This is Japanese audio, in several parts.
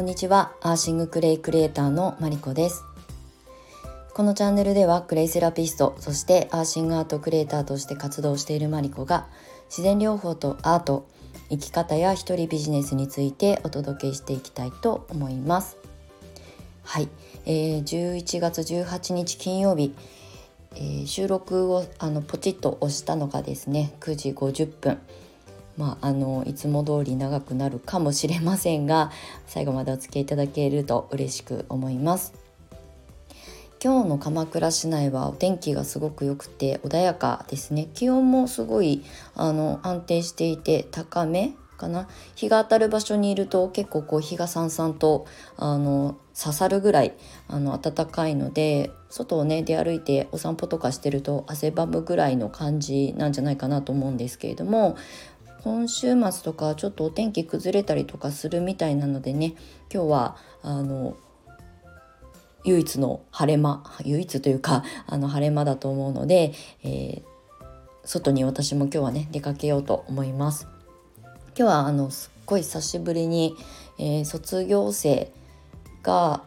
こんにちは。アーシングクレイクリエイターのマリコです。このチャンネルではクレイセラピストそしてアーシングアートクリエイターとして活動しているマリコが自然療法とアート生き方や一人ビジネスについてお届けしていきたいと思います。はい、えー、11月18日金曜日、えー、収録をあのポチッと押したのがですね9時50分。まあ、あのいつも通り長くなるかもしれませんが最後までお付き合いいただけると嬉しく思います。今日の鎌倉市内はお天気がすごく良くて穏やかですね。気温もすごいあの安定していて高めかな。日が当たる場所にいると結構こう日がさんさんとあの刺さるぐらいあの暖かいので外をね出歩いてお散歩とかしてると汗ばむぐらいの感じなんじゃないかなと思うんですけれども今週末とかちょっとお天気崩れたりとかするみたいなのでね今日はあの唯一の晴れ間唯一というかあの晴れ間だと思うので、えー、外に私も今日はね出かけようと思います。今日はあのすっごい久しぶりに、えー、卒業生が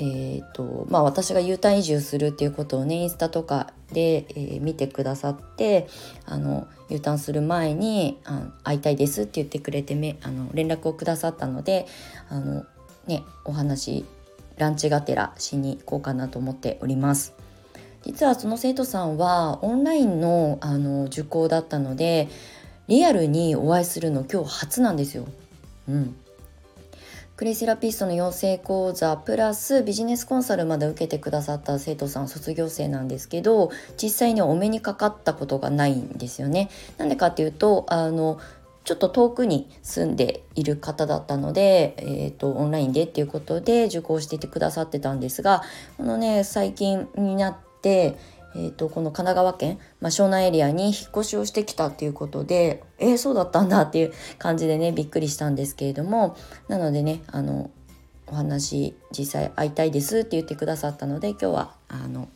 えーとまあ、私が U ターン移住するっていうことをねインスタとかで、えー、見てくださってあの U ターンする前にあ「会いたいです」って言ってくれてめあの連絡をくださったのであの、ね、お話ランチがてらしに行こうかなと思っております。実はその生徒さんはオンラインのあの受講だったのでリアルにお会いするの今日初なんですよ。うん、クレイセラピストの養成講座プラスビジネスコンサルまで受けてくださった生徒さん卒業生なんですけど実際にお目にかかったことがないんですよね。なんでかっていうとあのちょっと遠くに住んでいる方だったので、えーと、オンラインでっていうことで受講していてくださってたんですがこのね最近になってえーと、この神奈川県、まあ、湘南エリアに引っ越しをしてきたっていうことでえー、そうだったんだっていう感じでねびっくりしたんですけれどもなのでねあのお話実際会いたいですって言ってくださったので今日はあの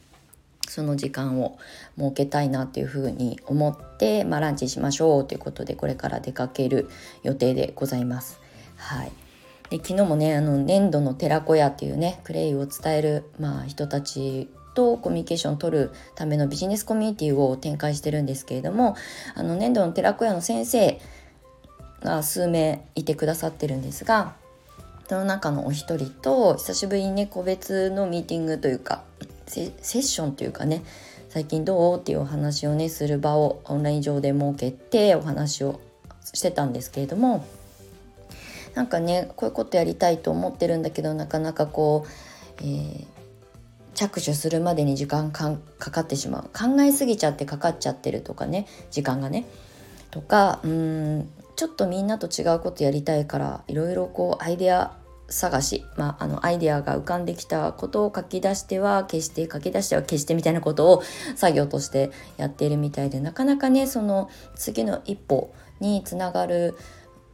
その時間を設けたいなっていうふうに思って、まあ、ランチしましょうということでこれから出かける予定でございます。はいで昨日もねあの粘土の寺子屋っていうねクレイを伝える、まあ、人たちとコミュニケーションを取るためのビジネスコミュニティを展開してるんですけれどもあの粘土の寺子屋の先生が数名いてくださってるんですがその中のお一人と久しぶりにね個別のミーティングというかセッションというかね最近どうっていうお話をねする場をオンライン上で設けてお話をしてたんですけれどもなんかねこういうことやりたいと思ってるんだけどなかなかこう、えー、着手するまでに時間かかってしまう。考えすぎちゃってかかっちゃってるとかね。時間がね。とかうんちょっとみんなと違うことやりたいからいろいろこうアイデア探し、まあ、あのアイデアが浮かんできたことを書き出しては消して書き出しては消してみたいなことを作業としてやっているみたいでなかなかねその次の一歩につながる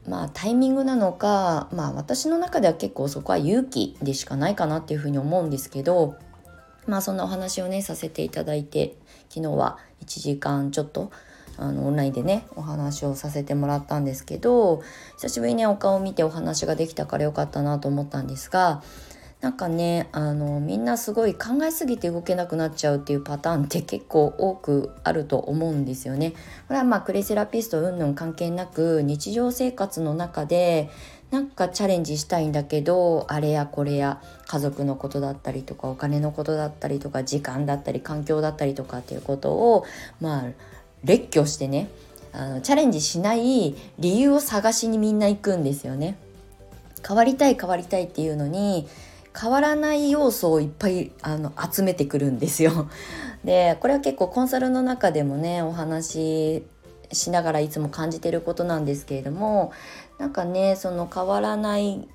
まあタイミングなのかまあ私の中では結構そこは勇気でしかないかなっていうふうに思うんですけどまあそんなお話をねさせていただいて昨日は1時間ちょっとあのオンラインでねお話をさせてもらったんですけど久しぶりにねお顔を見てお話ができたからよかったなと思ったんですがなんかねあのみんなすごい考えすぎて動けなくなっちゃうっていうパターンって結構多くあると思うんですよね。これはまあクレセラピスト云々関係なく日常生活の中でなんかチャレンジしたいんだけどあれやこれや家族のことだったりとかお金のことだったりとか時間だったり環境だったりとかっていうことをまあ列挙してねあのチャレンジしない理由を探しにみんな行くんですよね。変わりたい変わりたいっていうのに変わらない要素をいっぱいあの集めてくるんですよ。でこれは結構コンサルの中でもねお話ししながらいつも感じてることなんですけれどもなんかねその変わらない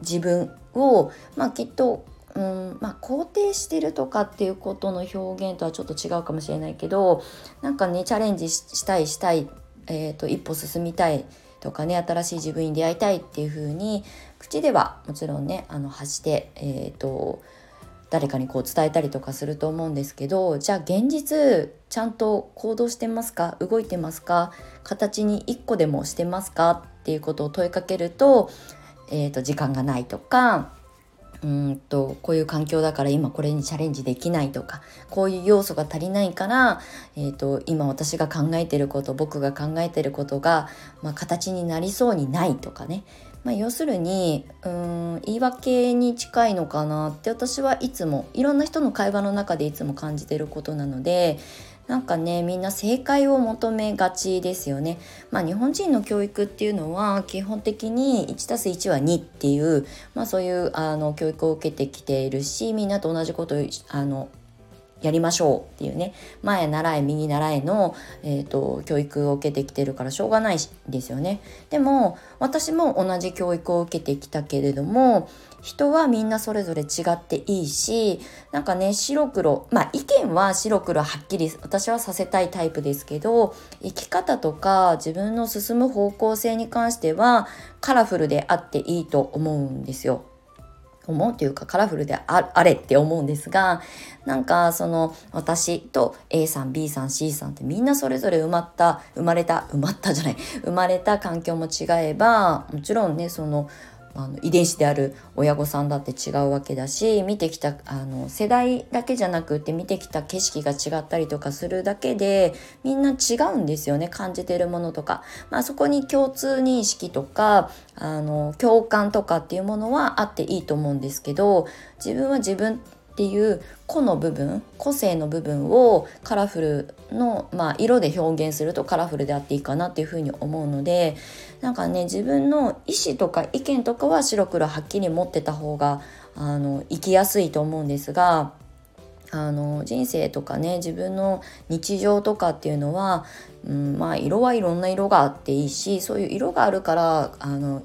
自分を、まあ、きっと、うんまあ、肯定してるとかっていうことの表現とはちょっと違うかもしれないけどなんかねチャレンジしたいしたい、えーと、一歩進みたいとかね新しい自分に出会いたいっていう風に口ではもちろんねあの発して、えーと誰かにこう伝えたりとかすると思うんですけどじゃあ現実ちゃんと行動してますか？動いてますか？形に1個でもしてますか？っていうことを問いかけるとえーと、時間がないとかうんとこういう環境だから今これにチャレンジできないとかこういう要素が足りないから、えーと、今私が考えてること僕が考えてることが、まあ、形になりそうにないとかね、まあ、要するにうん言い訳に近いのかなって私はいつもいろんな人の会話の中でいつも感じてることなのでなんかねみんな正解を求めがちですよね。まあ日本人の教育っていうのは基本的に 1+1 は2っていう、まあ、そういうあの教育を受けてきているしみんなと同じことをあのやりましょうっていうね前習え右習えの、えーと、教育を受けてきてるからしょうがないですよねでも私も同じ教育を受けてきたけれども人はみんなそれぞれ違っていいしなんかね白黒まあ意見は白黒はっきり私はさせたいタイプですけど生き方とか自分の進む方向性に関してはカラフルであっていいと思うんですよ。思うというかカラフルであれって思うんですがなんかその私と A さん B さん C さんってみんなそれぞれ埋まった生まれた埋まったじゃない。生まれた環境も違えばもちろんねそのあの遺伝子である親御さんだって違うわけだし見てきたあの世代だけじゃなくって見てきた景色が違ったりとかするだけでみんな違うんですよね感じてるものとか、まあ、そこに共通認識とかあの共感とかっていうものはあっていいと思うんですけど自分は自分っていう個の部分個性の部分をカラフルの、まあ、色で表現するとカラフルであっていいかなっていうふうに思うのでなんかね自分の意思とか意見とかは白黒はっきり持ってた方があの生きやすいと思うんですがあの人生とかね自分の日常とかっていうのは、うん、まあ色はいろんな色があっていいしそういう色があるからあの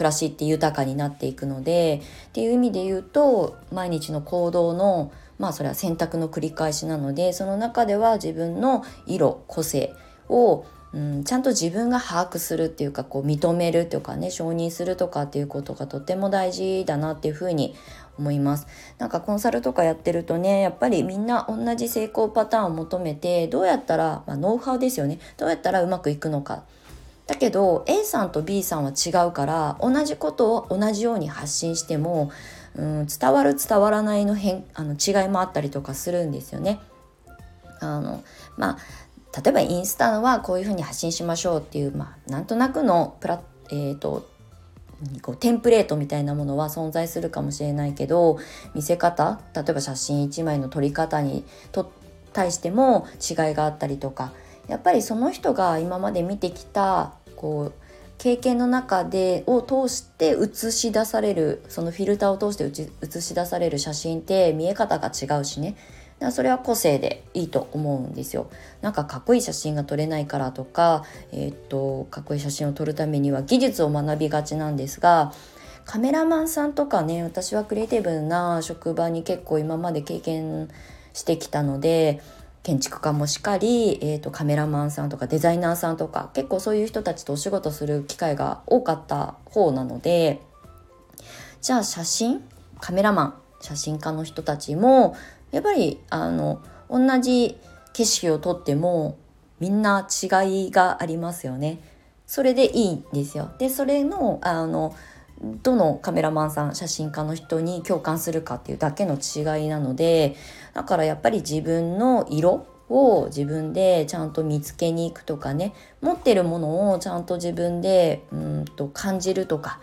暮らしって豊かになっていくのでっていう意味で言うと毎日の行動のまあそれは選択の繰り返しなのでその中では自分の色個性をうん、ちゃんと自分が把握するっていうかこう認めるとかね承認するとかっていうことがとても大事だなっていうふうに思います。なんかコンサルとかやってるとねやっぱりみんな同じ成功パターンを求めてどうやったら、まあ、ノウハウですよね。どうやったらうまくいくのか。だけど A さんと B さんは違うから同じことを同じように発信しても、うん、伝わる伝わらないの変あの違いもあったりとかするんですよね。あのまあ例えばインスタはこういうふうに発信しましょうっていう、まあ、なんとなくのプラ、えーと、こうテンプレートみたいなものは存在するかもしれないけど見せ方例えば写真1枚の撮り方にと対しても違いがあったりとかやっぱりその人が今まで見てきたこう経験の中でを通して映し出されるそのフィルターを通して映し出される写真って見え方が違うしねそれは個性でいいと思うんですよ。なんかかっこいい写真が撮れないからとか、えー、っとかっこいい写真を撮るためには技術を学びがちなんですがカメラマンさんとかね私はクリエイティブな職場に結構今まで経験してきたので建築家もしかり、えーと、カメラマンさんとかデザイナーさんとか結構そういう人たちとお仕事する機会が多かった方なのでじゃあ写真カメラマン写真家の人たちもやっぱりあの同じ景色を撮ってもみんな違いがありますよね。それでいいんですよ。でそれのあのどのカメラマンさん写真家の人に共感するかっていうだけの違いなのでだからやっぱり自分の色を自分でちゃんと見つけに行くとかね持ってるものをちゃんと自分でうんと感じるとか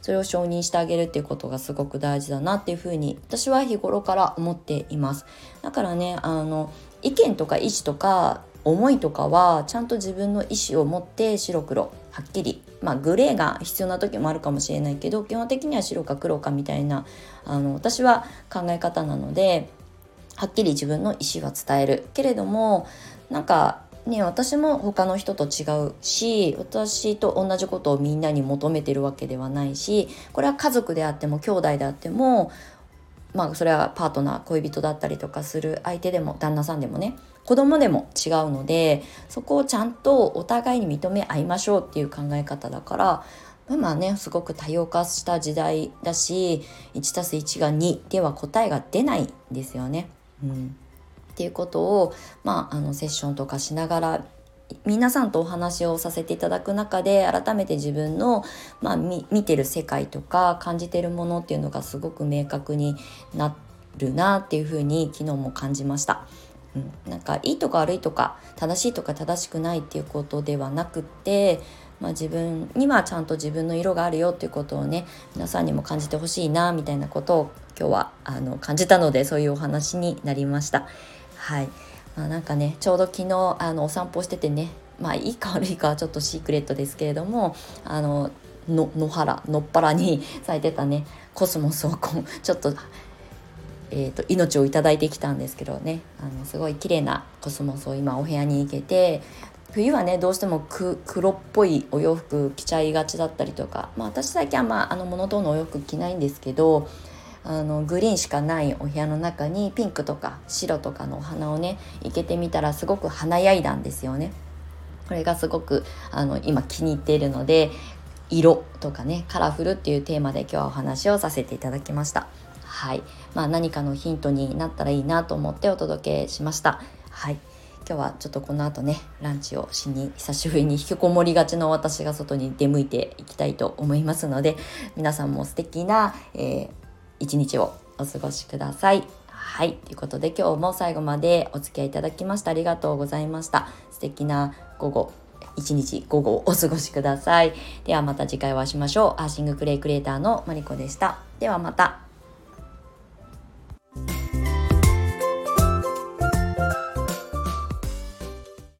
それを承認してあげるっていうことがすごく大事だなっていうふうに私は日頃から思っています。だからねあの意見とか意思とか思いとかはちゃんと自分の意思を持って白黒はっきりまあグレーが必要な時もあるかもしれないけど基本的には白か黒かみたいなあの私は考え方なのではっきり自分の意思は伝える。けれどもなんかね私も他の人と違うし私と同じことをみんなに求めてるわけではないしこれは家族であっても兄弟であってもまあそれはパートナー恋人だったりとかする相手でも旦那さんでもね子供でも違うのでそこをちゃんとお互いに認め合いましょうっていう考え方だからまあねすごく多様化した時代だし 1+1 が2では答えが出ないんですよね。うん、っていうことを、まあ、あのセッションとかしながら皆さんとお話をさせていただく中で改めて自分の、まあ、見てる世界とか感じてるものっていうのがすごく明確になるなっていうふうに昨日も感じました。うん、なんかいいとか悪いとか正しいとか正しくないっていうことではなくってまあ、自分にはちゃんと自分の色があるよっていうことをね皆さんにも感じてほしいなみたいなことを今日はあの感じたのでそういうお話になりました。はいまあ、なんかねちょうど昨日あのお散歩しててねまあいいか悪いかはちょっとシークレットですけれどもあの野原野っ原に咲いてたねコスモスをこうちょっと,、えーと、命を頂いてきたんですけどねあのすごい綺麗なコスモスを今お部屋に生けて冬はねどうしても黒っぽいお洋服着ちゃいがちだったりとか、まあ、私最近はまああのモノトーンのお洋服着ないんですけどあのグリーンしかないお部屋の中にピンクとか白とかのお花をね生けてみたらすごく華やいだんですよね。これがすごくあの今気に入っているので色とかねカラフルっていうテーマで今日はお話をさせていただきました。はい、まあ、何かのヒントになったらいいなと思ってお届けしました。はい。今日はちょっとこの後ねランチをしに久しぶりに引きこもりがちの私が外に出向いていきたいと思いますので皆さんも素敵な、えー、一日をお過ごしください。はい。ということで今日も最後までお付き合いいただきましてありがとうございました。素敵な午後、一日午後お過ごしください。ではまた次回お会いしましょう。アーシングクレイクリエイターのマリコでした。ではまた。